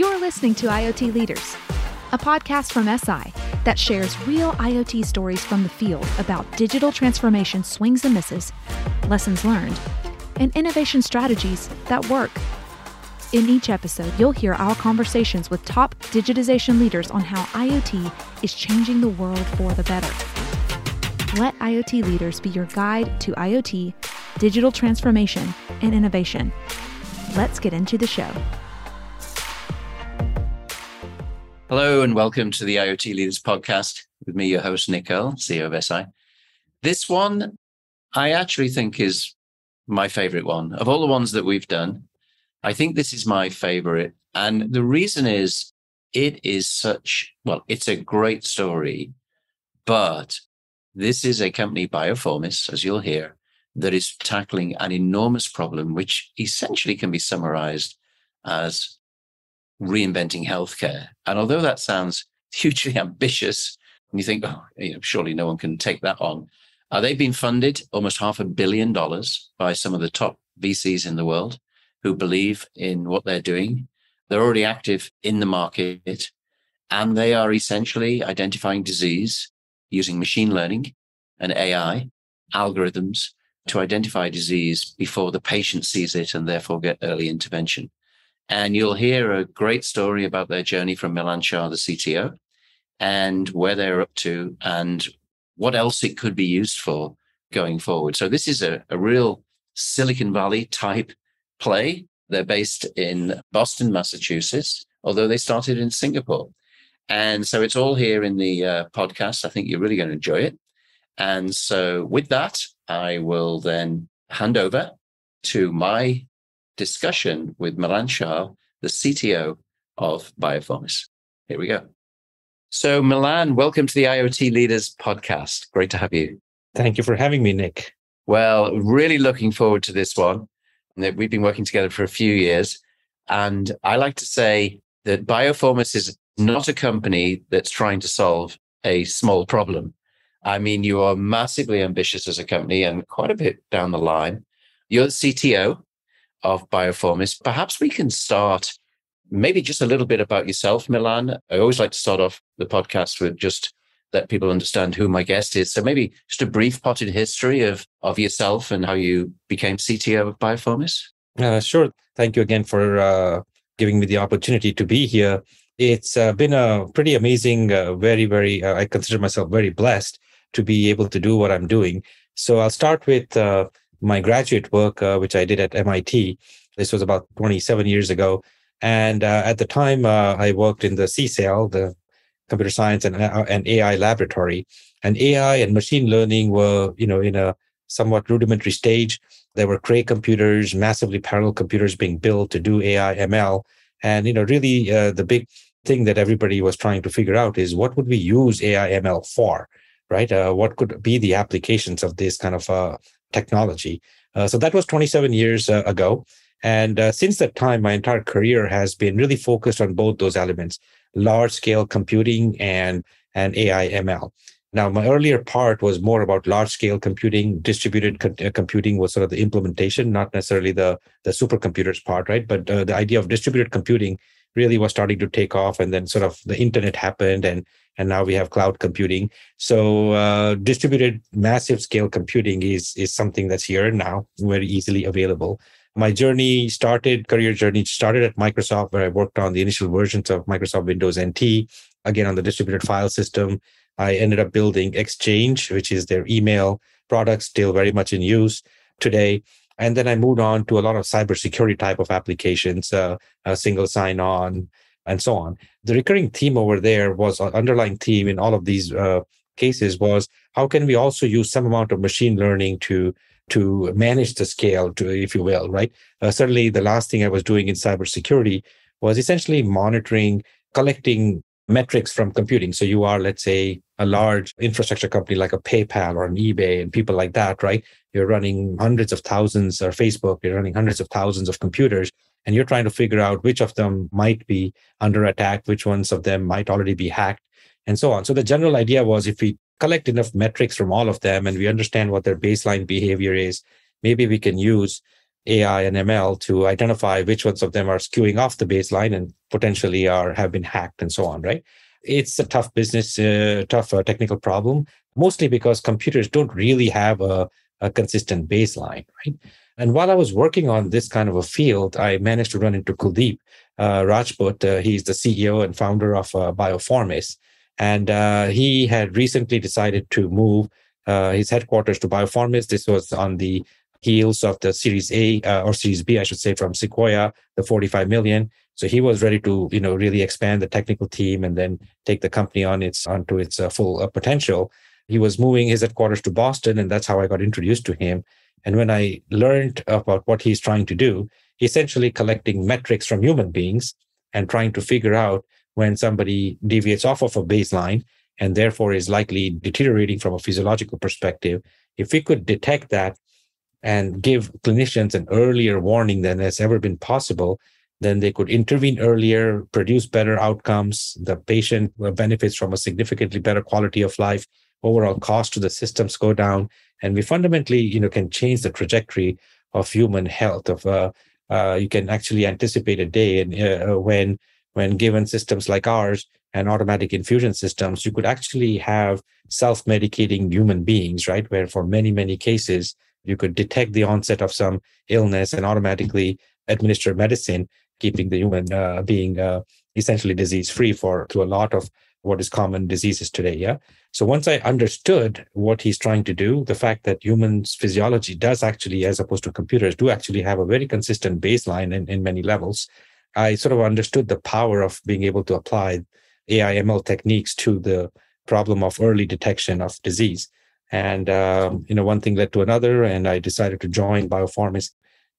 You're listening to IoT Leaders, a podcast from Eseye that shares real IoT stories from the field about digital transformation swings and misses, lessons learned, and innovation strategies that work. In each episode, you'll hear our conversations with top digitization leaders on how IoT is changing the world for the better. Let IoT leaders be your guide to IoT, digital transformation, and innovation. Let's get into the show. Hello and welcome to the IoT Leaders Podcast with me, your host, Nick CEO of Eseye. This one, I actually think is my favorite one. Of all the ones that we've done, I think this is my favorite. And the reason is it is such, well, it's a great story, but this is a company, Biofourmis, as you'll hear, that is tackling an enormous problem, which essentially can be summarized as reinventing healthcare. And although that sounds hugely ambitious, and you think, oh, you know, surely no one can take that on. Uh, they've been funded almost half a billion dollars by some of the top VCs in the world who believe in what they're doing. They're already active in the market and they are essentially identifying disease using machine learning and AI algorithms to identify disease before the patient sees it and therefore get early intervention. And you'll hear a great story about their journey from Milan Shah, the CTO, and where they're up to and what else it could be used for going forward. So this is a, a real Silicon Valley type play. They're based in Boston, Massachusetts, although they started in Singapore. And so it's all here in the uh, podcast. I think you're really going to enjoy it. And so with that, I will then hand over to my discussion with Milan Shah, the CTO of Biofourmis. Here we go. So, Milan, welcome to the IoT Leaders podcast. Great to have you. Thank you for having me, Nick. Well, really looking forward to this one. We've been working together for a few years. And I like to say that Biofourmis is not a company that's trying to solve a small problem. I mean, you are massively ambitious as a company and quite a bit down the line. You're the CTO of Biofourmis. Perhaps we can start maybe just a little bit about yourself, Milan. I always like to start off the podcast with just let people understand who my guest is. So maybe just a brief potted history of, of yourself and how you became CTO of Biofourmis. Uh, sure. Thank you again for uh, giving me the opportunity to be here. It's uh, been a pretty amazing, uh, very, very, uh, I consider myself very blessed to be able to do what I'm doing. So I'll start with uh, my graduate work, uh, which I did at MIT. This was about 27 years ago. And uh, at the time, uh, I worked in the CSAIL, the computer science and, uh, and AI laboratory. And AI and machine learning were, you know, in a somewhat rudimentary stage. There were Cray computers, massively parallel computers being built to do AI ML. And, you know, really uh, the big thing that everybody was trying to figure out is what would we use AI ML for? right? Uh, what could be the applications of this kind of uh, technology. Uh, so that was 27 years uh, ago. And uh, since that time, my entire career has been really focused on both those elements, large scale computing and, and AI ML. Now, my earlier part was more about large scale computing. Distributed co- uh, computing was sort of the implementation, not necessarily the, the supercomputers part, right? But uh, the idea of distributed computing really was starting to take off. And then sort of the internet happened and and now we have cloud computing. So uh, distributed massive scale computing is is something that's here now, very easily available. My journey started, career journey started at Microsoft, where I worked on the initial versions of Microsoft Windows NT, again on the distributed file system. I ended up building Exchange, which is their email product, still very much in use today. And then I moved on to a lot of cybersecurity type of applications, uh, single sign on, and so on. The recurring theme over there was an underlying theme in all of these uh, cases was how can we also use some amount of machine learning to to manage the scale, to if you will, right? Uh, certainly, the last thing I was doing in cybersecurity was essentially monitoring, collecting metrics from computing. So you are, let's say, a large infrastructure company like a PayPal or an eBay and people like that, right? You're running hundreds of thousands or Facebook, you're running hundreds of thousands of computers and you're trying to figure out which of them might be under attack, which ones of them might already be hacked, and so on. So the general idea was if we collect enough metrics from all of them and we understand what their baseline behavior is, maybe we can use AI and ML to identify which ones of them are skewing off the baseline and potentially are have been hacked and so on, right? It's a tough business, uh, tough uh, technical problem, mostly because computers don't really have a, a consistent baseline, right? And while I was working on this kind of a field, I managed to run into Kuldeep uh, Rajput. Uh, he's the CEO and founder of uh, Biofourmis. And uh, he had recently decided to move uh, his headquarters to Biofourmis. This was on the heels of the Series A uh, or Series B, I should say, from Sequoia, the 45 million. So he was ready to, you know, really expand the technical team and then take the company on its onto its uh, full uh, potential. He was moving his headquarters to Boston, and that's how I got introduced to him. And when I learned about what he's trying to do, essentially collecting metrics from human beings and trying to figure out when somebody deviates off of a baseline and therefore is likely deteriorating from a physiological perspective. If we could detect that and give clinicians an earlier warning than has ever been possible, then they could intervene earlier, produce better outcomes. The patient benefits from a significantly better quality of life. Overall cost to the systems go down, and we fundamentally, you know, can change the trajectory of human health. Of uh, uh, you can actually anticipate a day and uh, when when given systems like ours and automatic infusion systems, you could actually have self-medicating human beings, right? Where for many many cases you could detect the onset of some illness and automatically administer medicine, keeping the human uh, being uh, essentially disease free for to a lot of what is common diseases today. Yeah. So once I understood what he's trying to do, the fact that humans' physiology does actually, as opposed to computers, do actually have a very consistent baseline in, in many levels, I sort of understood the power of being able to apply AI ML techniques to the problem of early detection of disease. And um, you know, one thing led to another, and I decided to join Biofourmis,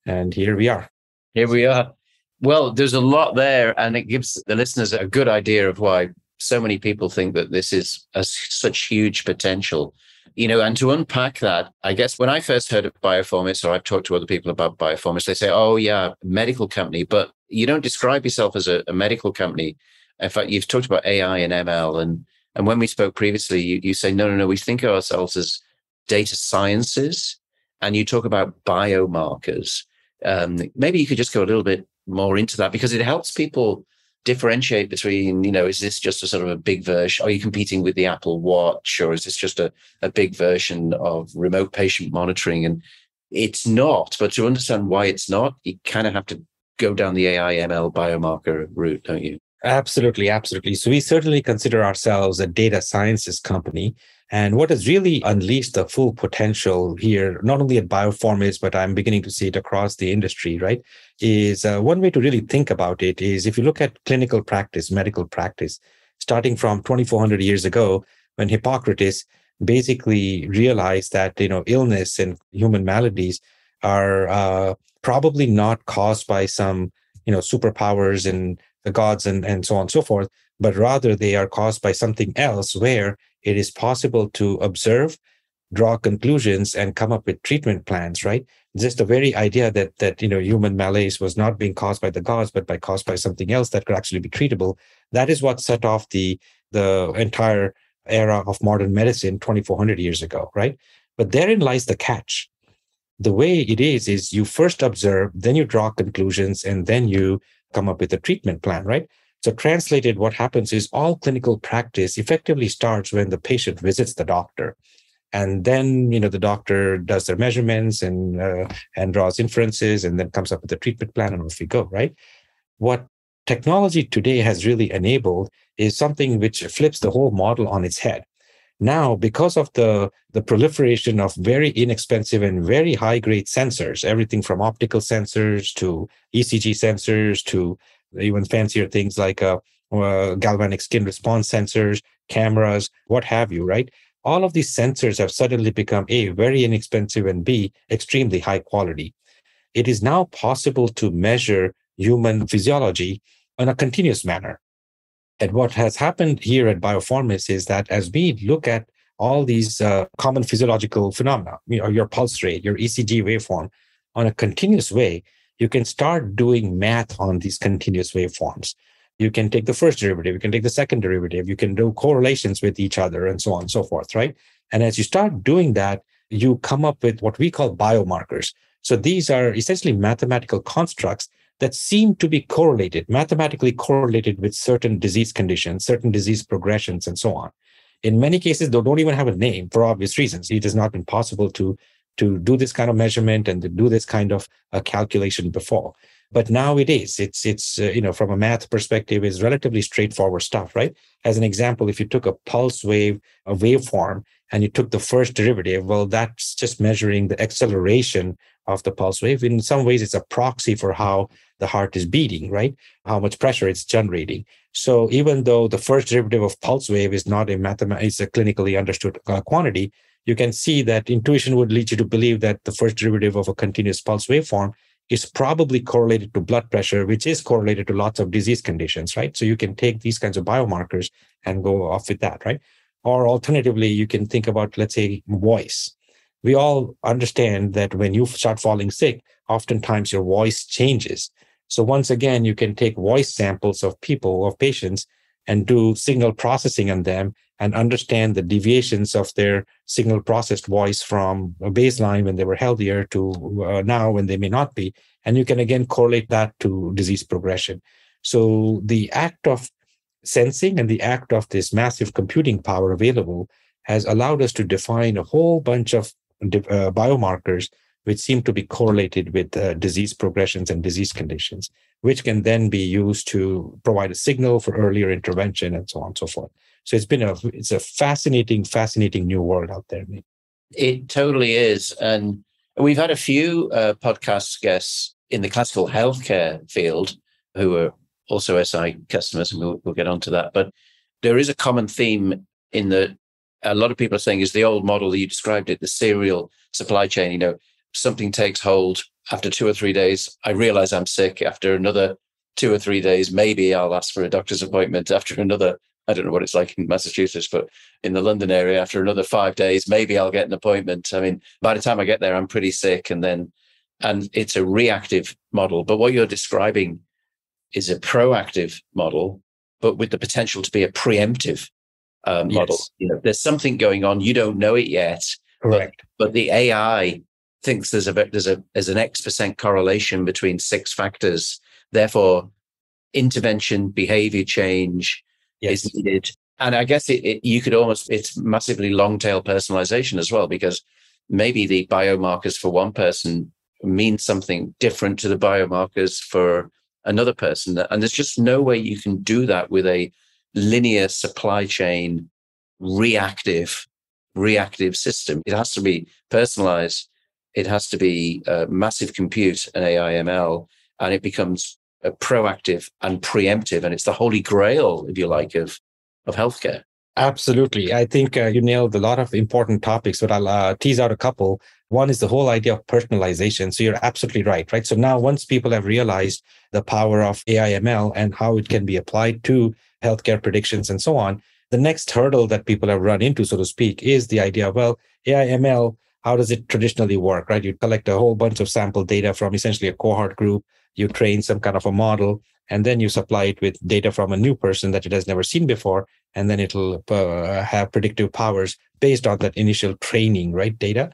and here we are. Here we are. Well, there's a lot there, and it gives the listeners a good idea of why so many people think that this is a, such huge potential. You know, and to unpack that, I guess when I first heard of Biofourmis, or I've talked to other people about Biofourmis, they say, "Oh, yeah, medical company," but you don't describe yourself as a, a medical company. In fact, you've talked about AI and ML, and and when we spoke previously, you, you say, no, no, no, we think of ourselves as data sciences, and you talk about biomarkers. Um, maybe you could just go a little bit more into that because it helps people differentiate between, you know, is this just a sort of a big version? Are you competing with the Apple Watch, or is this just a, a big version of remote patient monitoring? And it's not. But to understand why it's not, you kind of have to go down the AI ML biomarker route, don't you? Absolutely, absolutely. So we certainly consider ourselves a data sciences company. And what has really unleashed the full potential here, not only at Biofourmis, but I'm beginning to see it across the industry, right? Is uh, one way to really think about it is if you look at clinical practice, medical practice, starting from 2400 years ago, when Hippocrates basically realized that, you know, illness and human maladies are uh, probably not caused by some, you know, superpowers and the gods and, and so on and so forth, but rather they are caused by something else where it is possible to observe, draw conclusions, and come up with treatment plans, right? Just the very idea that that you know human malaise was not being caused by the gods, but by caused by something else that could actually be treatable. That is what set off the the entire era of modern medicine 2400 years ago, right? But therein lies the catch. The way it is is you first observe, then you draw conclusions, and then you come up with a treatment plan, right? So, translated, what happens is all clinical practice effectively starts when the patient visits the doctor. And then, you know, the doctor does their measurements and uh, and draws inferences, and then comes up with a treatment plan, and off we go. Right? What technology today has really enabled is something which flips the whole model on its head. Now, because of the the proliferation of very inexpensive and very high grade sensors, everything from optical sensors to ECG sensors to even fancier things like uh, uh, galvanic skin response sensors, cameras, what have you, right? All of these sensors have suddenly become A, very inexpensive, and B, extremely high quality. It is now possible to measure human physiology in a continuous manner. And what has happened here at Bioformis is that as we look at all these uh, common physiological phenomena, you know, your pulse rate, your ECG waveform, on a continuous way, you can start doing math on these continuous waveforms. You can take the first derivative, you can take the second derivative, you can do correlations with each other, and so on and so forth, right? And as you start doing that, you come up with what we call biomarkers. So these are essentially mathematical constructs that seem to be correlated, mathematically correlated with certain disease conditions, certain disease progressions, and so on. In many cases, they don't even have a name for obvious reasons. It has not been possible to to do this kind of measurement and to do this kind of uh, calculation before but now it is. It's it's uh, you know from a math perspective is relatively straightforward stuff right? As an example if you took a pulse wave a waveform and you took the first derivative well that's just measuring the acceleration of the pulse wave. In some ways it's a proxy for how the heart is beating right? How much pressure it's generating. So even though the first derivative of pulse wave is not a mathematical it's a clinically understood uh, quantity you can see that intuition would lead you to believe that the first derivative of a continuous pulse waveform is probably correlated to blood pressure, which is correlated to lots of disease conditions, right? So you can take these kinds of biomarkers and go off with that, right? Or alternatively, you can think about, let's say, voice. We all understand that when you start falling sick, oftentimes your voice changes. So once again, you can take voice samples of people, of patients, and do signal processing on them and understand the deviations of their signal processed voice from a baseline when they were healthier to uh, now when they may not be. And you can again correlate that to disease progression. So the act of sensing and the act of this massive computing power available has allowed us to define a whole bunch of uh, biomarkers which seem to be correlated with uh, disease progressions and disease conditions, which can then be used to provide a signal for earlier intervention and so on and so forth. So it's been a it's a fascinating, fascinating new world out there. It totally is, and we've had a few uh, podcast guests in the classical healthcare field who are also Eseye customers, and we'll, we'll get onto that. But there is a common theme in that a lot of people are saying is the old model that you described it, the serial supply chain. You know, something takes hold after two or three days. I realize I'm sick. After another two or three days, maybe I'll ask for a doctor's appointment. After another I don't know what it's like in Massachusetts, but in the London area, after another five days, maybe I'll get an appointment. I mean, by the time I get there, I'm pretty sick. And then, and it's a reactive model. But what you're describing is a proactive model, but with the potential to be a preemptive uh, model. Yes. You know, there's something going on. You don't know it yet. Correct. But, but the AI thinks there's a there's a there's an X percent correlation between six factors. Therefore, intervention, behavior change, yes. is needed. And I guess it, it, you could almost, it's massively long tail personalization as well, because maybe the biomarkers for one person mean something different to the biomarkers for another person. And there's just no way you can do that with a linear supply chain reactive reactive system. It has to be personalized. It has to be uh, massive compute and AIML, and it becomes proactive and preemptive, and it's the holy grail, if you like, of of healthcare. Absolutely, I think uh, you nailed a lot of important topics, but I'll uh, tease out a couple. One is the whole idea of personalization. So you're absolutely right, right? So now once people have realized the power of AIML and how it can be applied to healthcare predictions and so on, the next hurdle that people have run into, so to speak, is the idea well, AIML, how does it traditionally work, right? You collect a whole bunch of sample data from essentially a cohort group you train some kind of a model, and then you supply it with data from a new person that it has never seen before, and then it'll uh, have predictive powers based on that initial training, right? Data.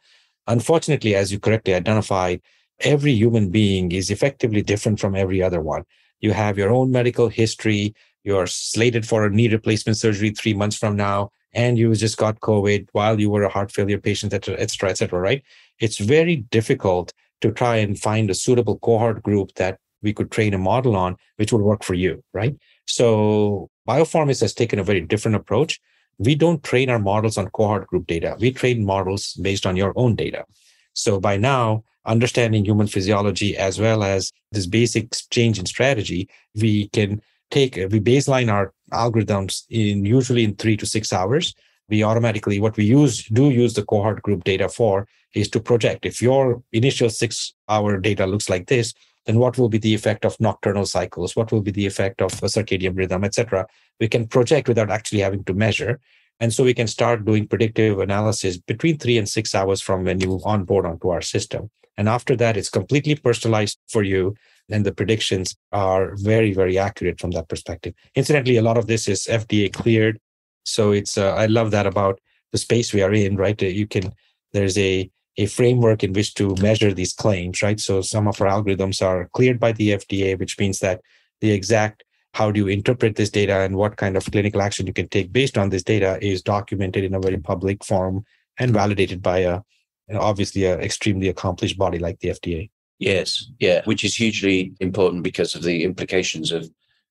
Unfortunately, as you correctly identified, every human being is effectively different from every other one. You have your own medical history. You're slated for a knee replacement surgery three months from now, and you just got COVID while you were a heart failure patient, et cetera, et cetera, right? It's very difficult to try and find a suitable cohort group that we could train a model on, which would work for you, right? So Bioformis has taken a very different approach. We don't train our models on cohort group data. We train models based on your own data. So by now, understanding human physiology as well as this basic change in strategy, we can take we baseline our algorithms in usually in three to six hours we automatically what we use do use the cohort group data for is to project. If your initial six hour data looks like this then what will be the effect of nocturnal cycles? What will be the effect of a circadian rhythm etc we can project without actually having to measure. And so we can start doing predictive analysis between three and six hours from when you onboard onto our system. And after that it's completely personalized for you and the predictions are very very accurate from that perspective. Incidentally a lot of this is fda cleared so it's uh, I love that about the space we are in, right? You can there's a a framework in which to measure these claims, right? So some of our algorithms are cleared by the FDA, which means that the exact how do you interpret this data and what kind of clinical action you can take based on this data is documented in a very public form and validated by a obviously an extremely accomplished body like the FDA. Yes, yeah, which is hugely important because of the implications of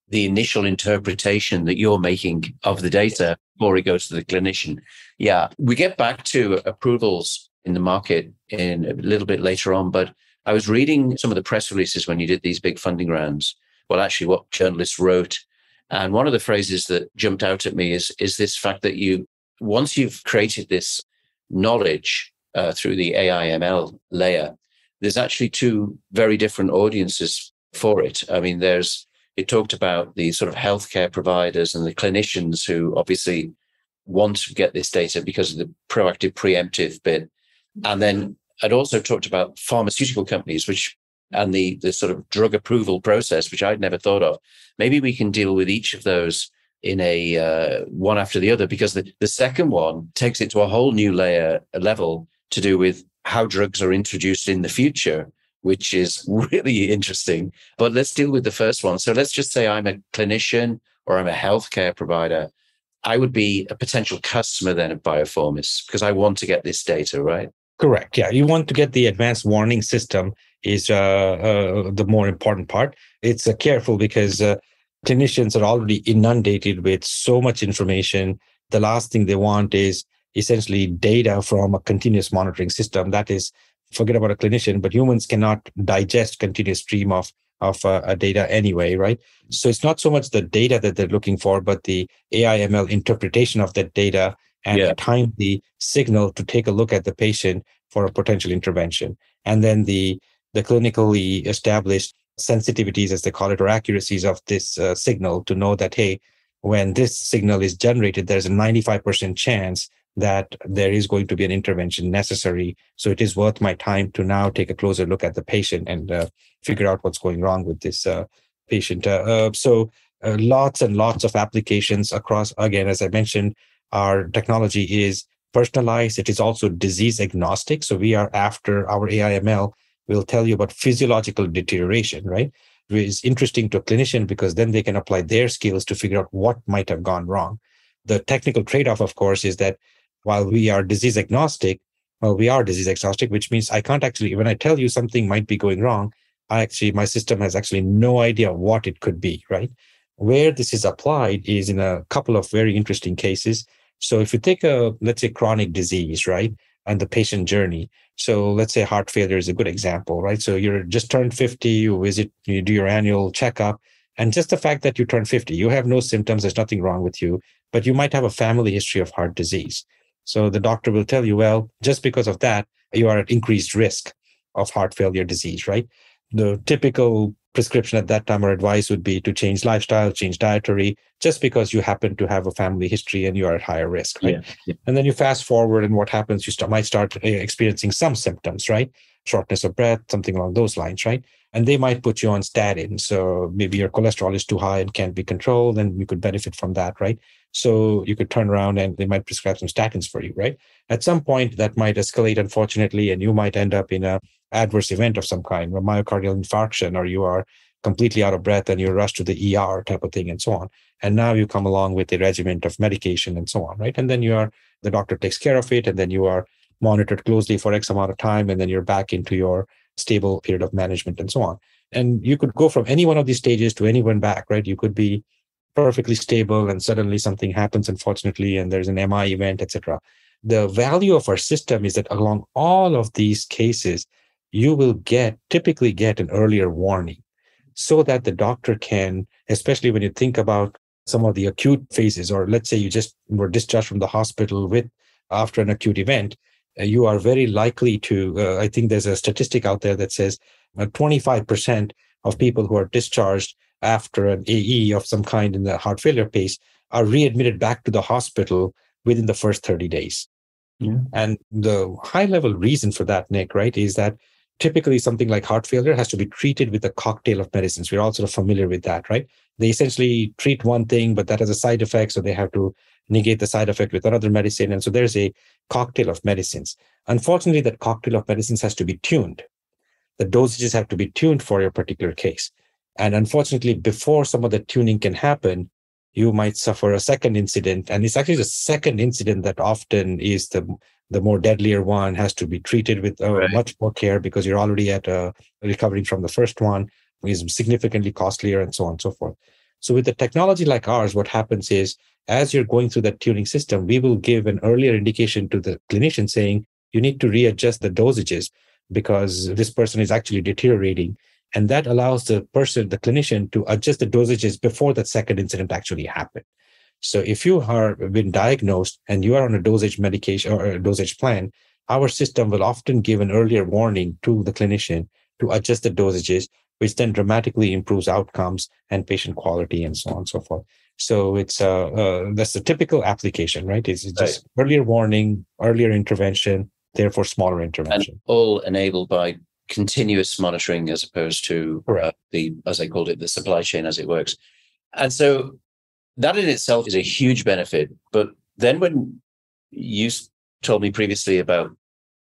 the initial interpretation that you're making of the data before it goes to the clinician. Yeah, we get back to approvals in the market in a little bit later on, but I was reading some of the press releases when you did these big funding rounds. Well, actually, what journalists wrote, and one of the phrases that jumped out at me is is this fact that you once you've created this knowledge uh, through the AI/ML layer, there's actually two very different audiences for it. I mean, there's it talked about the sort of healthcare providers and the clinicians who obviously want to get this data because of the proactive preemptive bit. And then I'd also talked about pharmaceutical companies, which and the the sort of drug approval process, which I'd never thought of. Maybe we can deal with each of those in a uh, one after the other, because the, the second one takes it to a whole new layer level to do with how drugs are introduced in the future which is really interesting. But let's deal with the first one. So let's just say I'm a clinician or I'm a healthcare provider. I would be a potential customer then of Biofourmis because I want to get this data, right? Correct. Yeah, you want to get the advanced warning system is uh, uh, the more important part. It's uh, careful because uh, clinicians are already inundated with so much information. The last thing they want is essentially data from a continuous monitoring system that is forget about a clinician, but humans cannot digest continuous stream of of uh, a data anyway, right? So it's not so much the data that they're looking for, but the AI ML interpretation of that data and yeah. time the signal to take a look at the patient for a potential intervention. And then the the clinically established sensitivities, as they call it, or accuracies of this uh, signal to know that, hey, when this signal is generated, there's a 95% chance that there is going to be an intervention necessary. So it is worth my time to now take a closer look at the patient and uh, figure out what's going wrong with this uh, patient. Uh, uh so uh, lots and lots of applications across, again, as I mentioned, our technology is personalized. It is also disease agnostic. So we are after our AIML will tell you about physiological deterioration, right? Which is interesting to a clinician because then they can apply their skills to figure out what might have gone wrong. The technical trade-off, of course, is that while we are disease agnostic, well, we are disease agnostic, which means I can't actually, when I tell you something might be going wrong, I actually, my system has actually no idea what it could be, right? Where this is applied is in a couple of very interesting cases. So if you take a, let's say, chronic disease, right? And the patient journey. So let's say heart failure is a good example, right? So you're just turned 50, you visit, you do your annual checkup. And just the fact that you turn 50, you have no symptoms, there's nothing wrong with you, but you might have a family history of heart disease. So the doctor will tell you, well, just because of that, you are at increased risk of heart failure disease, right? The typical prescription at that time or advice would be to change lifestyle, change dietary, just because you happen to have a family history and you are at higher risk, right? Yeah, yeah. And then you fast forward, and what happens? You start, might start eh, experiencing some symptoms, right? Shortness of breath, something along those lines, right? And they might put you on statin. So maybe your cholesterol is too high and can't be controlled, and you could benefit from that, right? So you could turn around and they might prescribe some statins for you, right? At some point, that might escalate, unfortunately, and you might end up in a adverse event of some kind, a myocardial infarction, or you are completely out of breath and you're rushed to the ER type of thing, and so on. And now you come along with a regimen of medication and so on, right? And then you are the doctor takes care of it, and then you are monitored closely for X amount of time, and then you're back into your stable period of management and so on. And you could go from any one of these stages to anyone back, right? You could be perfectly stable and suddenly something happens unfortunately and there's an mi event etc the value of our system is that along all of these cases you will get typically get an earlier warning so that the doctor can especially when you think about some of the acute phases or let's say you just were discharged from the hospital with after an acute event you are very likely to uh, i think there's a statistic out there that says uh, 25% of people who are discharged after an AE of some kind in the heart failure pace are readmitted back to the hospital within the first 30 days. Yeah. And the high level reason for that, Nick, right, is that typically something like heart failure has to be treated with a cocktail of medicines. We're all sort of familiar with that, right? They essentially treat one thing, but that has a side effect. So they have to negate the side effect with another medicine. And so there's a cocktail of medicines. Unfortunately, that cocktail of medicines has to be tuned. The dosages have to be tuned for your particular case. And unfortunately, before some of the tuning can happen, you might suffer a second incident. And it's actually the second incident that often is the the more deadlier one has to be treated with uh, right. much more care because you're already at uh, recovering from the first one is significantly costlier and so on and so forth. So with a technology like ours, what happens is as you're going through that tuning system, we will give an earlier indication to the clinician saying you need to readjust the dosages because this person is actually deteriorating. And that allows the person, the clinician, to adjust the dosages before that second incident actually happened. So if you are been diagnosed and you are on a dosage medication or a dosage plan, our system will often give an earlier warning to the clinician to adjust the dosages, which then dramatically improves outcomes and patient quality and so on and so forth. So it's uh, uh that's the typical application, right? It's just right. earlier warning, earlier intervention, therefore smaller intervention. And all enabled by continuous monitoring as opposed to uh, the, as I called it, the supply chain as it works. And so that in itself is a huge benefit. But then when you told me previously about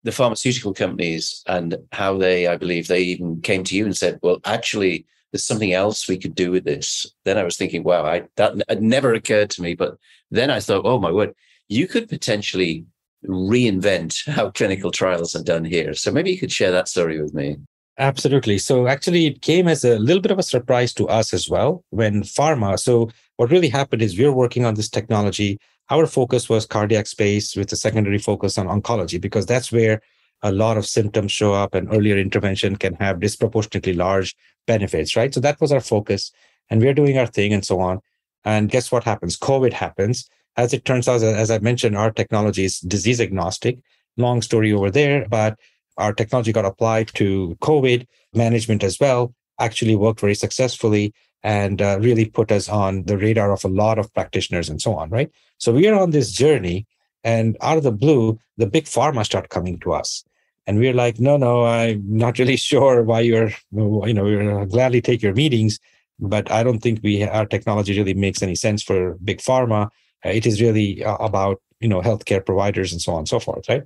the pharmaceutical companies and how they, I believe, they even came to you and said, well, actually, there's something else we could do with this. Then I was thinking, wow, I, that had never occurred to me. But then I thought, oh my word, you could potentially reinvent how clinical trials are done here. So maybe you could share that story with me. Absolutely. So actually, it came as a little bit of a surprise to us as well when pharma. So what really happened is we we're working on this technology. Our focus was cardiac space with a secondary focus on oncology because that's where a lot of symptoms show up and earlier intervention can have disproportionately large benefits, right? So that was our focus. And we're doing our thing and so on. And guess what happens? COVID happens. As it turns out, as I mentioned, our technology is disease agnostic. Long story over there, but our technology got applied to COVID management as well, actually worked very successfully and uh, really put us on the radar of a lot of practitioners and so on, right? So we are on this journey, and out of the blue, the big pharma start coming to us. And we're like, no, no, I'm not really sure why you're, you know, we're gladly take your meetings, but I don't think we our technology really makes any sense for big pharma. It is really uh, about you know healthcare providers and so on and so forth, right?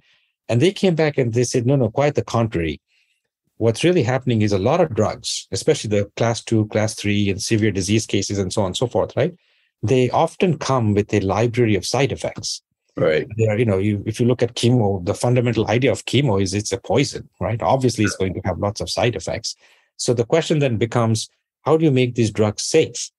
And they came back and they said, no, no, quite the contrary. What's really happening is a lot of drugs, especially the class two, class three, and severe disease cases, and so on and so forth, right? They often come with a library of side effects. Right. There, you know, you if you look at chemo, the fundamental idea of chemo is it's a poison, right? Obviously, it's going to have lots of side effects. So the question then becomes, how do you make these drugs safe?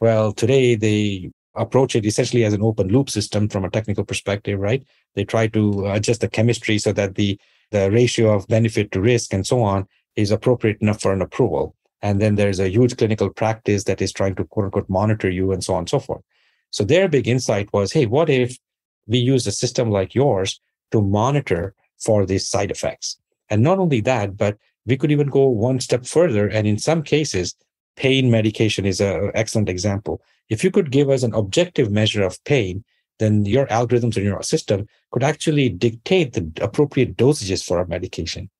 Well, today they approach it essentially as an open loop system from a technical perspective, right? They try to adjust the chemistry so that the the ratio of benefit to risk and so on is appropriate enough for an approval. And then there's a huge clinical practice that is trying to quote unquote monitor you and so on and so forth. So their big insight was, hey, what if we use a system like yours to monitor for these side effects? And not only that, but we could even go one step further. And in some cases, pain medication is an excellent example. If you could give us an objective measure of pain, then your algorithms in your system could actually dictate the appropriate dosages for a medication.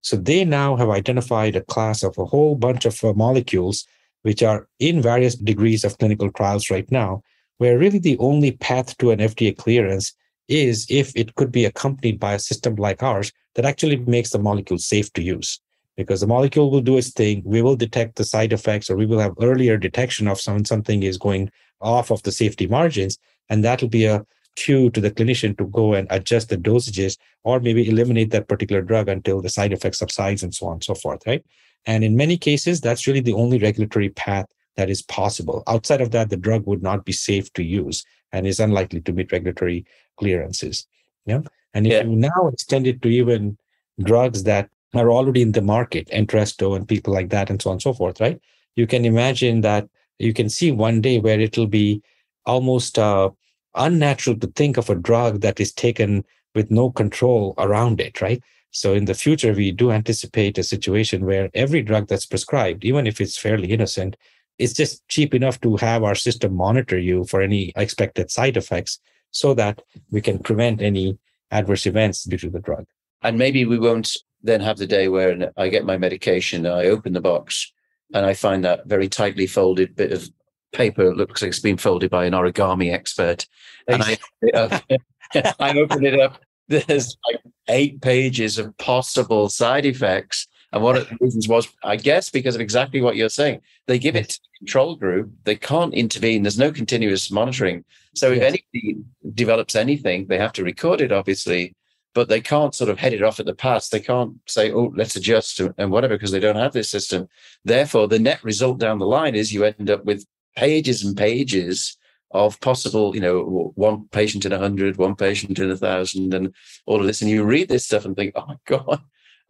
So they now have identified a class of a whole bunch of uh, molecules which are in various degrees of clinical trials right now, where really the only path to an FDA clearance is if it could be accompanied by a system like ours that actually makes the molecule safe to use because the molecule will do its thing. We will detect the side effects, or we will have earlier detection of some, something is going off of the safety margins. And that'll be a cue to the clinician to go and adjust the dosages or maybe eliminate that particular drug until the side effect subsides and so on and so forth, right? And in many cases, that's really the only regulatory path that is possible. Outside of that, the drug would not be safe to use and is unlikely to meet regulatory clearances. Yeah. And if yeah. you now extend it to even drugs that are already in the market, Entresto and people like that, and so on and so forth, right? You can imagine that you can see one day where it'll be almost uh, unnatural to think of a drug that is taken with no control around it, right? So in the future, we do anticipate a situation where every drug that's prescribed, even if it's fairly innocent, it's just cheap enough to have our system monitor you for any expected side effects so that we can prevent any adverse events due to the drug. And maybe we won't then have the day where I get my medication, I open the box, and I find that very tightly folded bit of paper looks like it's been folded by an origami expert. And I, I open it up. There's like eight pages of possible side effects. And one of the reasons was, I guess, because of exactly what you're saying. They give it to the control group. They can't intervene. There's no continuous monitoring. So if anybody develops anything, they have to record it, obviously, but they can't sort of head it off at the pass. They can't say, oh, let's adjust and whatever, because they don't have this system. Therefore, the net result down the line is you end up with pages and pages of possible, you know, one patient in a hundred, one patient in a thousand, and all of this. And you read this stuff and think, oh my God,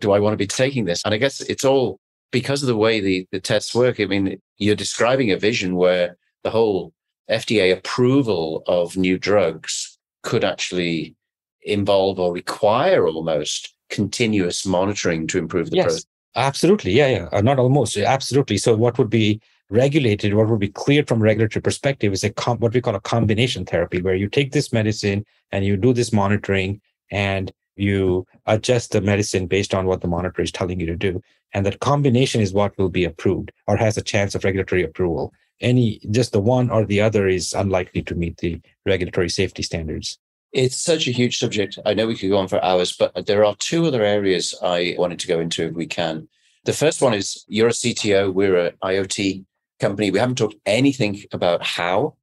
do I want to be taking this? And I guess it's all because of the way the, the tests work. I mean, you're describing a vision where the whole FDA approval of new drugs could actually involve or require almost continuous monitoring to improve the yes, process. Absolutely. Yeah, yeah. Uh, not almost. Absolutely. So what would be regulated, what would be cleared from regulatory perspective is a com- what we call a combination therapy, where you take this medicine and you do this monitoring and you adjust the medicine based on what the monitor is telling you to do. And that combination is what will be approved or has a chance of regulatory approval. Any, just the one or the other is unlikely to meet the regulatory safety standards. It's such a huge subject. I know we could go on for hours, but there are two other areas I wanted to go into if we can. The first one is you're a CTO, we're an IoT company. We haven't talked anything about how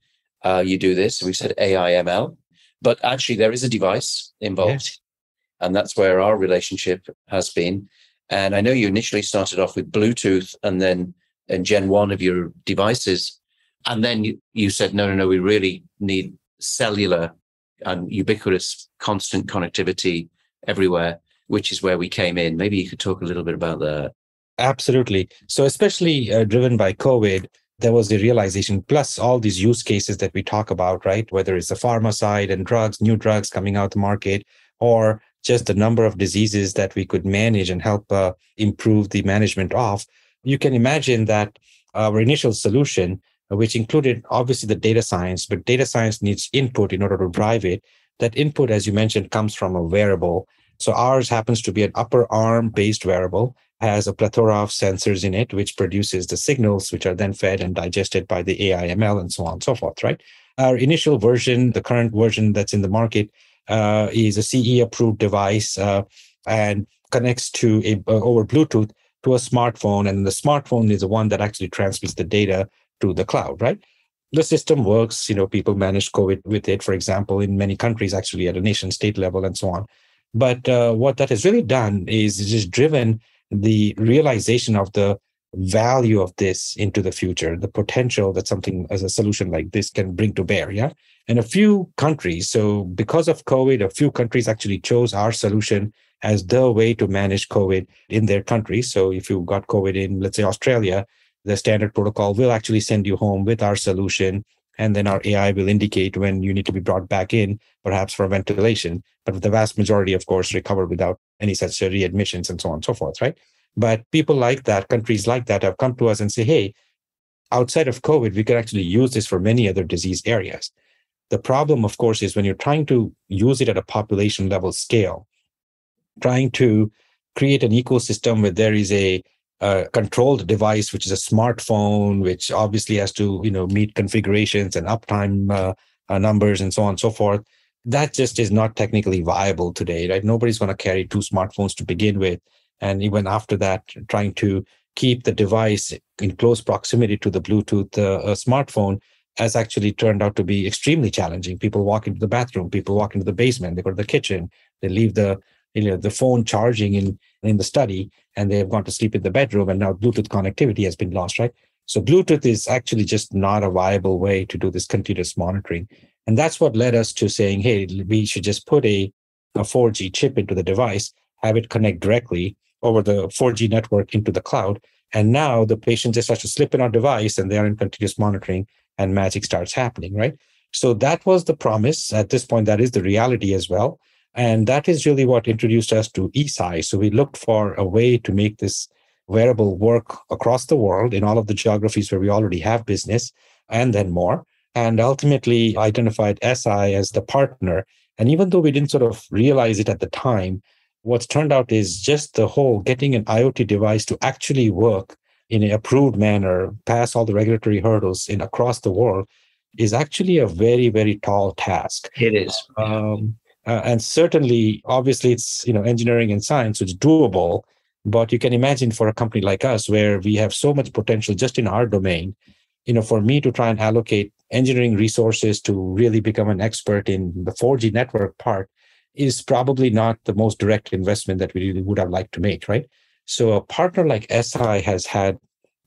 uh, you do this. We've said AI ML, but actually there is a device involved. Yes. And that's where our relationship has been. And I know you initially started off with Bluetooth and then in Gen 1 of your devices. And then you, you said, no, no, no, we really need cellular and ubiquitous constant connectivity everywhere, which is where we came in. Maybe you could talk a little bit about that. Absolutely. So, especially uh, driven by COVID, there was the realization, plus all these use cases that we talk about, right? Whether it's the pharma side and drugs, new drugs coming out the market, or just the number of diseases that we could manage and help uh, improve the management of. You can imagine that our initial solution, which included obviously the data science, but data science needs input in order to drive it. That input, as you mentioned, comes from a wearable. So ours happens to be an upper arm based wearable has a plethora of sensors in it, which produces the signals, which are then fed and digested by the AI ML and so on and so forth, right? Our initial version, the current version that's in the market, uh, is a CE approved device uh, and connects to a, uh, over Bluetooth to a smartphone. And the smartphone is the one that actually transmits the data to the cloud, right? The system works, you know, people manage COVID with it, for example, in many countries, actually at a nation state level and so on. But uh, what that has really done is just driven the realization of the value of this into the future, the potential that something as a solution like this can bring to bear. Yeah. And a few countries, so because of COVID, a few countries actually chose our solution as the way to manage COVID in their country. So if you got COVID in, let's say, Australia, the standard protocol will actually send you home with our solution. And then our AI will indicate when you need to be brought back in, perhaps for ventilation. But the vast majority, of course, recover without any such readmissions and so on and so forth, right? But people like that, countries like that have come to us and say, hey, outside of COVID, we could actually use this for many other disease areas. The problem, of course, is when you're trying to use it at a population level scale, trying to create an ecosystem where there is a, a controlled device, which is a smartphone, which obviously has to you know meet configurations and uptime uh, uh, numbers and so on and so forth that just is not technically viable today, right? Nobody's going to carry two smartphones to begin with. And even after that, trying to keep the device in close proximity to the Bluetooth uh, uh, smartphone has actually turned out to be extremely challenging. People walk into the bathroom, people walk into the basement, they go to the kitchen, they leave the you know the phone charging in in the study, and they have gone to sleep in the bedroom, and now Bluetooth connectivity has been lost, right? So Bluetooth is actually just not a viable way to do this continuous monitoring. And that's what led us to saying, hey, we should just put a, a 4G chip into the device, have it connect directly over the 4G network into the cloud. And now the patient just has to slip in our device and they are in continuous monitoring and magic starts happening, right? So that was the promise. At this point, that is the reality as well. And that is really what introduced us to Eseye. So we looked for a way to make this wearable work across the world in all of the geographies where we already have business and then more and ultimately identified Eseye as the partner. And even though we didn't sort of realize it at the time, what's turned out is just the whole getting an IoT device to actually work in an approved manner, pass all the regulatory hurdles in across the world, is actually a very very tall task. It is, um, uh, and certainly, obviously, it's you know engineering and science, it's doable. But you can imagine for a company like us, where we have so much potential just in our domain, you know, for me to try and allocate engineering resources to really become an expert in the 4G network part is probably not the most direct investment that we really would have liked to make, right? So a partner like Eseye has had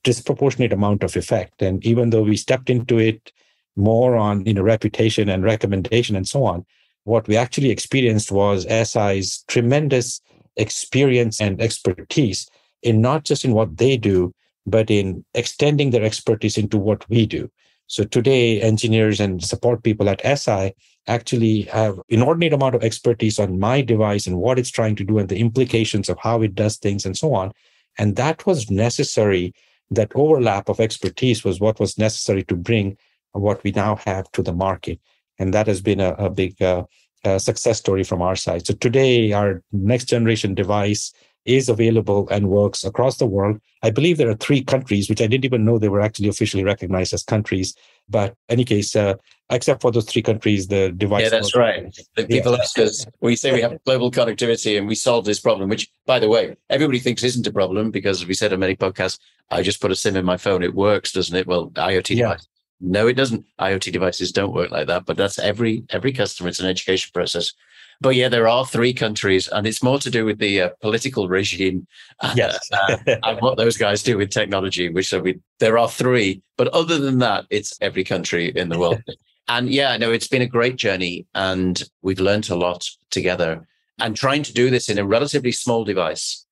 disproportionate amount of effect. And even though we stepped into it more on you know reputation and recommendation and so on, what we actually experienced was Eseye's tremendous experience and expertise in not just in what they do, but in extending their expertise into what we do. So today, engineers and support people at Eseye actually have inordinate amount of expertise on my device and what it's trying to do and the implications of how it does things and so on. And that was necessary. That overlap of expertise was what was necessary to bring what we now have to the market. And that has been a, a big uh, uh, success story from our side. So today, our next generation device is available and works across the world. I believe there are three countries, which I didn't even know they were actually officially recognized as countries. But any case, uh, except for those three countries, the device. Yeah, that's right. The people yeah. ask us, we say we have global connectivity and we solve this problem, which, by the way, everybody thinks isn't a problem because we said on many podcasts, I just put a SIM in my phone, it works, doesn't it? Well, IoT yeah. device. No, it doesn't. IoT devices don't work like that, but that's every every customer. It's an education process. But yeah, there are three countries, and it's more to do with the uh, political regime uh, yes. uh, and what those guys do with technology. Which so we, there are three, but other than that, it's every country in the world. and yeah, no, it's been a great journey, and we've learned a lot together. And trying to do this in a relatively small device,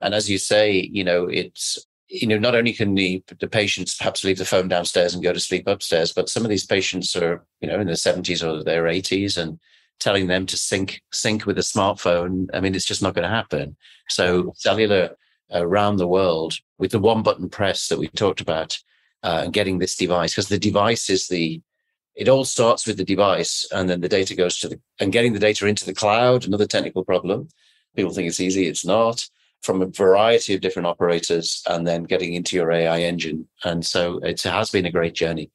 and as you say, you know, it's you know, not only can the, the patients perhaps leave the phone downstairs and go to sleep upstairs, but some of these patients are, you know, in their 70s or their 80s and telling them to sync sync with a smartphone. I mean, it's just not going to happen. So cellular around the world with the one button press that we talked about uh, and getting this device, because the device is the it all starts with the device and then the data goes to the and getting the data into the cloud, another technical problem. People think it's easy, it's not from a variety of different operators and then getting into your AI engine. And so it has been a great journey.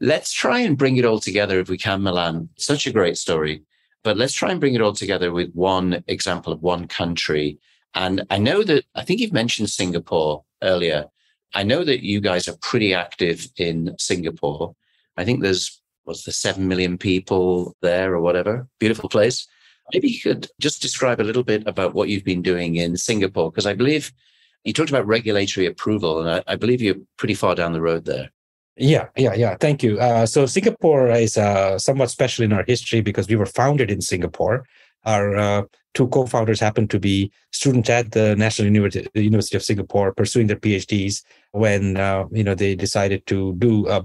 Let's try and bring it all together if we can, Milan. Such a great story. But let's try and bring it all together with one example of one country. And I know that I think you've mentioned Singapore earlier. I know that you guys are pretty active in Singapore. I think there's what's the seven million people there or whatever. Beautiful place. Maybe you could just describe a little bit about what you've been doing in Singapore, because I believe you talked about regulatory approval, and I, I, believe you're pretty far down the road there. Yeah, yeah, yeah. Thank you. Uh, so Singapore is uh, somewhat special in our history because we were founded in Singapore. Our uh, two co-founders happened to be students at the National University, of Singapore, pursuing their PhDs when uh, you know they decided to do uh.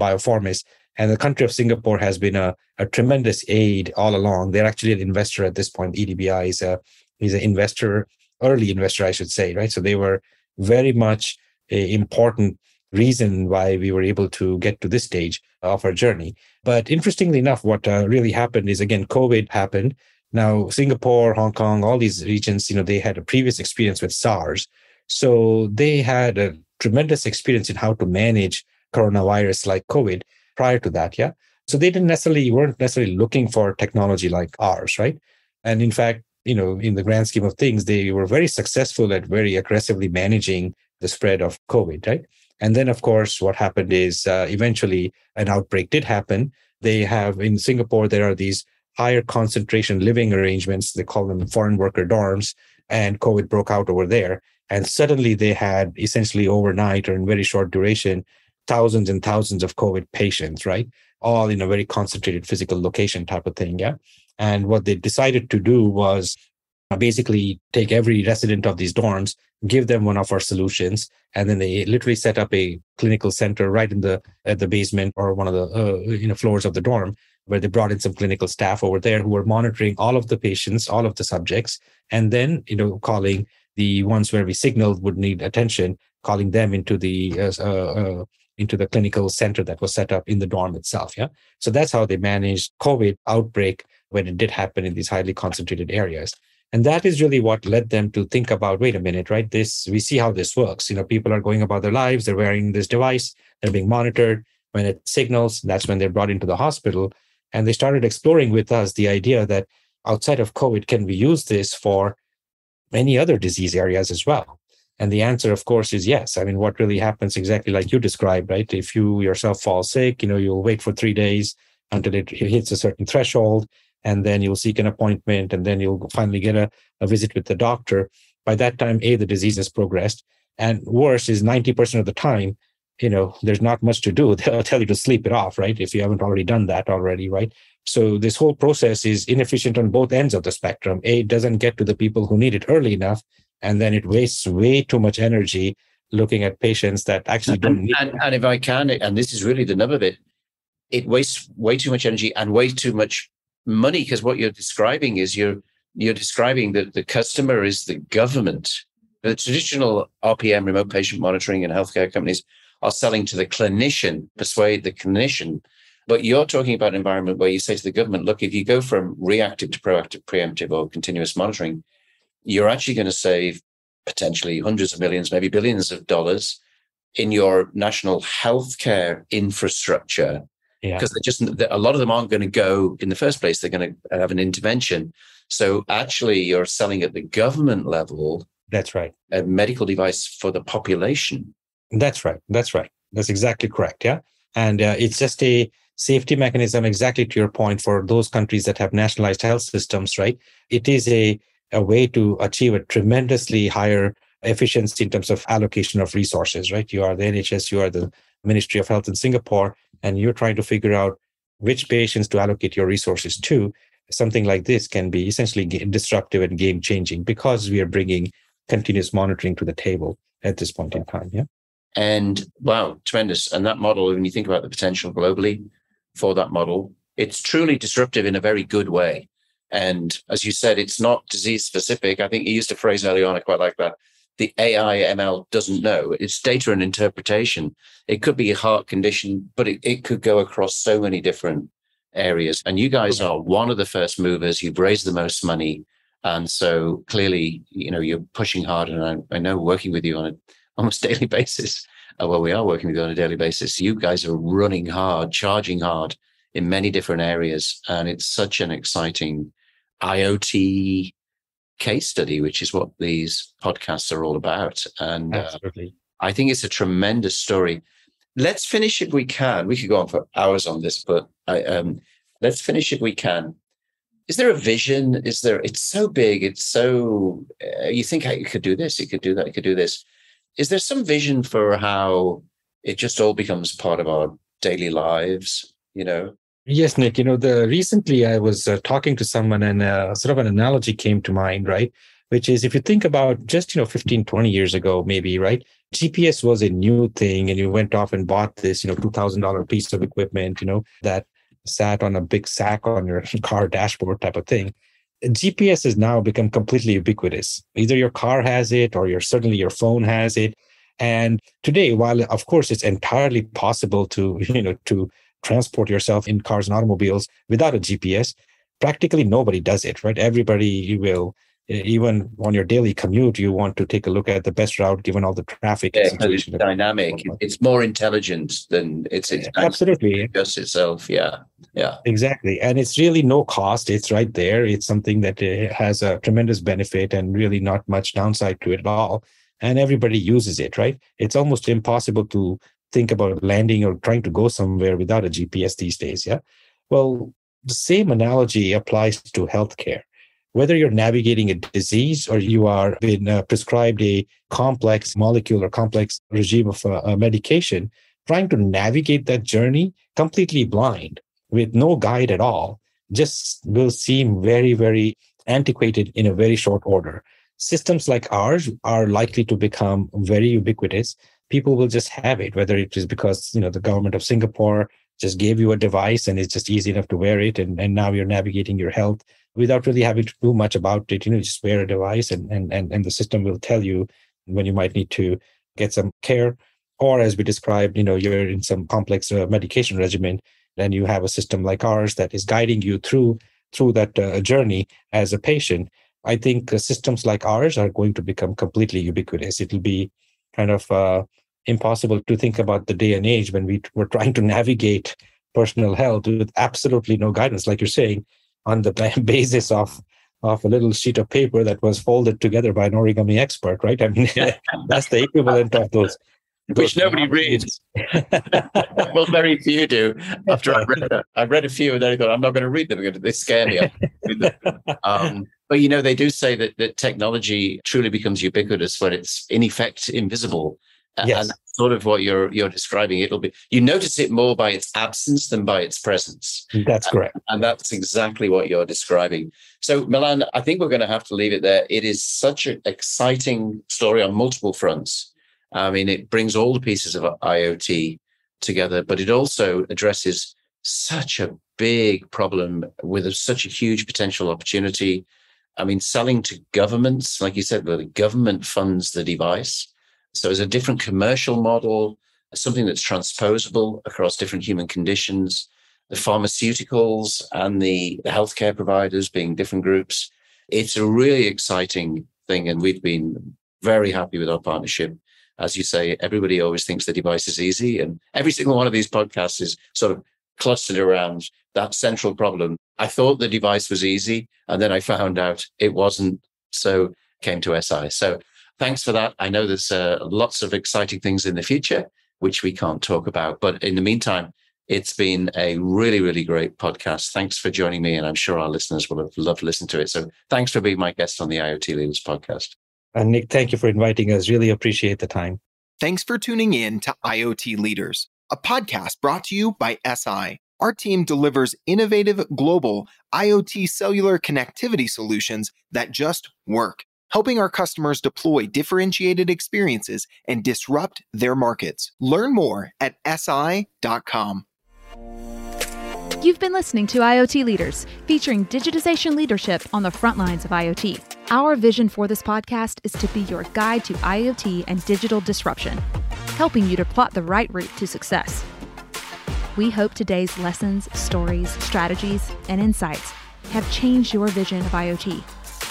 And the country of Singapore has been a, a tremendous aid all along. They're actually an investor at this point. EDBI is a is an investor, early investor, I should say, right? So they were very much a important reason why we were able to get to this stage of our journey. But interestingly enough, what uh, really happened is again, COVID happened. Now, Singapore, Hong Kong, all these regions, you know, they had a previous experience with SARS. So they had a tremendous experience in how to manage coronavirus like COVID prior to that. Yeah. So they didn't necessarily weren't necessarily looking for technology like ours, right? And in fact, you know, in the grand scheme of things, they were very successful at very aggressively managing the spread of COVID, right? And then, of course, what happened is uh, eventually an outbreak did happen. They have in Singapore, there are these higher concentration living arrangements. They call them foreign worker dorms. And COVID broke out over there. And suddenly they had essentially overnight or in very short duration, thousands and thousands of COVID patients, right? All in a very concentrated physical location type of thing. Yeah. And what they decided to do was basically take every resident of these dorms, give them one of our solutions, and then they literally set up a clinical center right in the at the basement or one of the uh, you know floors of the dorm where they brought in some clinical staff over there who were monitoring all of the patients, all of the subjects, and then you know calling the ones where we signaled would need attention, calling them into the uh, uh, uh into the clinical center that was set up in the dorm itself. Yeah. So that's how they managed COVID outbreak when it did happen in these highly concentrated areas. And that is really what led them to think about, wait a minute, right? This, we see how this works. You know, people are going about their lives, they're wearing this device, they're being monitored. When it signals, that's when they're brought into the hospital. And they started exploring with us the idea that outside of COVID, can we use this for many other disease areas as well? And the answer, of course, is yes. I mean, what really happens exactly like you described, right? If you yourself fall sick, you know, you'll wait for three days until it hits a certain threshold and then you'll seek an appointment and then you'll finally get a, a visit with the doctor. By that time a the disease has progressed and worse is 90% of the time you know there's not much to do. They'll tell you to sleep it off right? If you haven't already done that already right? So this whole process is inefficient on both ends of the spectrum. A it doesn't get to the people who need it early enough and then it wastes way too much energy looking at patients that actually don't need and, and if i can and this is really the nub of it it wastes way too much energy and way too much money because what you're describing is you're you're describing that the customer is the government. The traditional RPM, remote patient monitoring, and healthcare companies are selling to the clinician, persuade the clinician. But you're talking about an environment where you say to the government, look, if you go from reactive to proactive, preemptive, or continuous monitoring, you're actually going to save potentially hundreds of millions, maybe billions of dollars in your national healthcare infrastructure because yeah. they just a lot of them aren't going to go in the first place. They're going to have an intervention. So actually, you're selling at the government level. That's right. A medical device for the population. That's right. That's right. That's exactly correct. Yeah, and uh, it's just a safety mechanism. Exactly to your point for those countries that have nationalized health systems. Right. It is a a way to achieve a tremendously higher efficiency in terms of allocation of resources. Right. You are the NHS. You are the Ministry of Health in Singapore and you're trying to figure out which patients to allocate your resources to, something like this can be essentially disruptive and game changing because we are bringing continuous monitoring to the table at this point in time. Yeah. And wow, tremendous. And that model, when you think about the potential globally for that model, it's truly disruptive in a very good way. And as you said, it's not disease specific. I think you used a phrase early on, I quite like that the AI ML doesn't know. It's data and interpretation. It could be a heart condition, but it, it could go across so many different areas. And you guys are one of the first movers. You've raised the most money. And so clearly, you know, you're pushing hard. And I, I know working with you on a almost daily basis. Uh, well, we are working with you on a daily basis. You guys are running hard, charging hard in many different areas. And it's such an exciting IoT case study, which is what these podcasts are all about. And uh, I think it's a tremendous story. Let's finish if we can. We could go on for hours on this, but I, um, let's finish if we can. Is there a vision? Is there? It's so big. It's so. Uh, you think you could do this, you could do that, you could do this. Is there some vision for how it just all becomes part of our daily lives? You know, Yes, Nick. You know, the recently I was uh, talking to someone and uh, sort of an analogy came to mind, right? Which is if you think about just, you know, 15, 20 years ago, maybe, right? GPS was a new thing and you went off and bought this, you know, $2,000 piece of equipment, you know, that sat on a big sack on your car dashboard type of thing. GPS has now become completely ubiquitous. Either your car has it or your certainly your phone has it. And today, while of course it's entirely possible to, you know, to transport yourself in cars and automobiles without a GPS, practically nobody does it, right? Everybody will, even on your daily commute, you want to take a look at the best route given all the traffic yeah, situation. It's dynamic. It's more intelligent than it's, it's absolutely just itself. Yeah. Yeah. Exactly. And it's really no cost. It's right there. It's something that uh, has a tremendous benefit and really not much downside to it at all. And everybody uses it, right? It's almost impossible to think about landing or trying to go somewhere without a GPS these days. Yeah. Well, the same analogy applies to healthcare. Whether you're navigating a disease or you are being uh, prescribed a complex molecule or complex regime of uh, medication, trying to navigate that journey completely blind with no guide at all just will seem very, very antiquated in a very short order. Systems like ours are likely to become very ubiquitous people will just have it, whether it is because, you know, the government of Singapore just gave you a device and it's just easy enough to wear it. And, and now you're navigating your health without really having to do much about it. You know, just wear a device and, and, and, and the system will tell you when you might need to get some care. Or as we described, you know, you're in some complex uh, medication regimen, then you have a system like ours that is guiding you through through that uh, journey as a patient I think uh, systems like ours are going to become completely ubiquitous. It'll be kind of uh, impossible to think about the day and age when we were trying to navigate personal health with absolutely no guidance, like you're saying, on the basis of of a little sheet of paper that was folded together by an origami expert, right? I mean, that's the equivalent of those. Which nobody reads. well, very few do. After I read, a, I read a few, and then I thought, I'm not going to read them. Because they scare me. um, but you know, they do say that that technology truly becomes ubiquitous when it's in effect invisible. Yes. And that's sort of what you're you're describing. It'll be you notice it more by its absence than by its presence. That's correct. And, and that's exactly what you're describing. So Milan, I think we're going to have to leave it there. It is such an exciting story on multiple fronts. I mean, it brings all the pieces of IoT together, but it also addresses such a big problem with a, such a huge potential opportunity. I mean, selling to governments, like you said, the government funds the device so it's a different commercial model, something that's transposable across different human conditions. The pharmaceuticals and the, the healthcare providers being different groups. It's a really exciting thing. And we've been very happy with our partnership. As you say, everybody always thinks the device is easy. And every single one of these podcasts is sort of clustered around that central problem. I thought the device was easy. And then I found out it wasn't. So came to Eseye. So thanks for that. I know there's uh, lots of exciting things in the future, which we can't talk about. But in the meantime, it's been a really, really great podcast. Thanks for joining me. And I'm sure our listeners will have loved listening to it. So thanks for being my guest on the IoT Leaders podcast. And Nick, thank you for inviting us. Really appreciate the time. Thanks for tuning in to IoT Leaders, a podcast brought to you by Eseye. Our team delivers innovative global IoT cellular connectivity solutions that just work helping our customers deploy differentiated experiences and disrupt their markets. Learn more at eseye.com. You've been listening to IoT Leaders, featuring digitization leadership on the front lines of IoT. Our vision for this podcast is to be your guide to IoT and digital disruption, helping you to plot the right route to success. We hope today's lessons, stories, strategies, and insights have changed your vision of IoT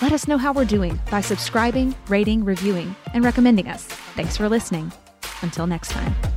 let us know how we're doing by subscribing, rating, reviewing, and recommending us. Thanks for listening. Until next time.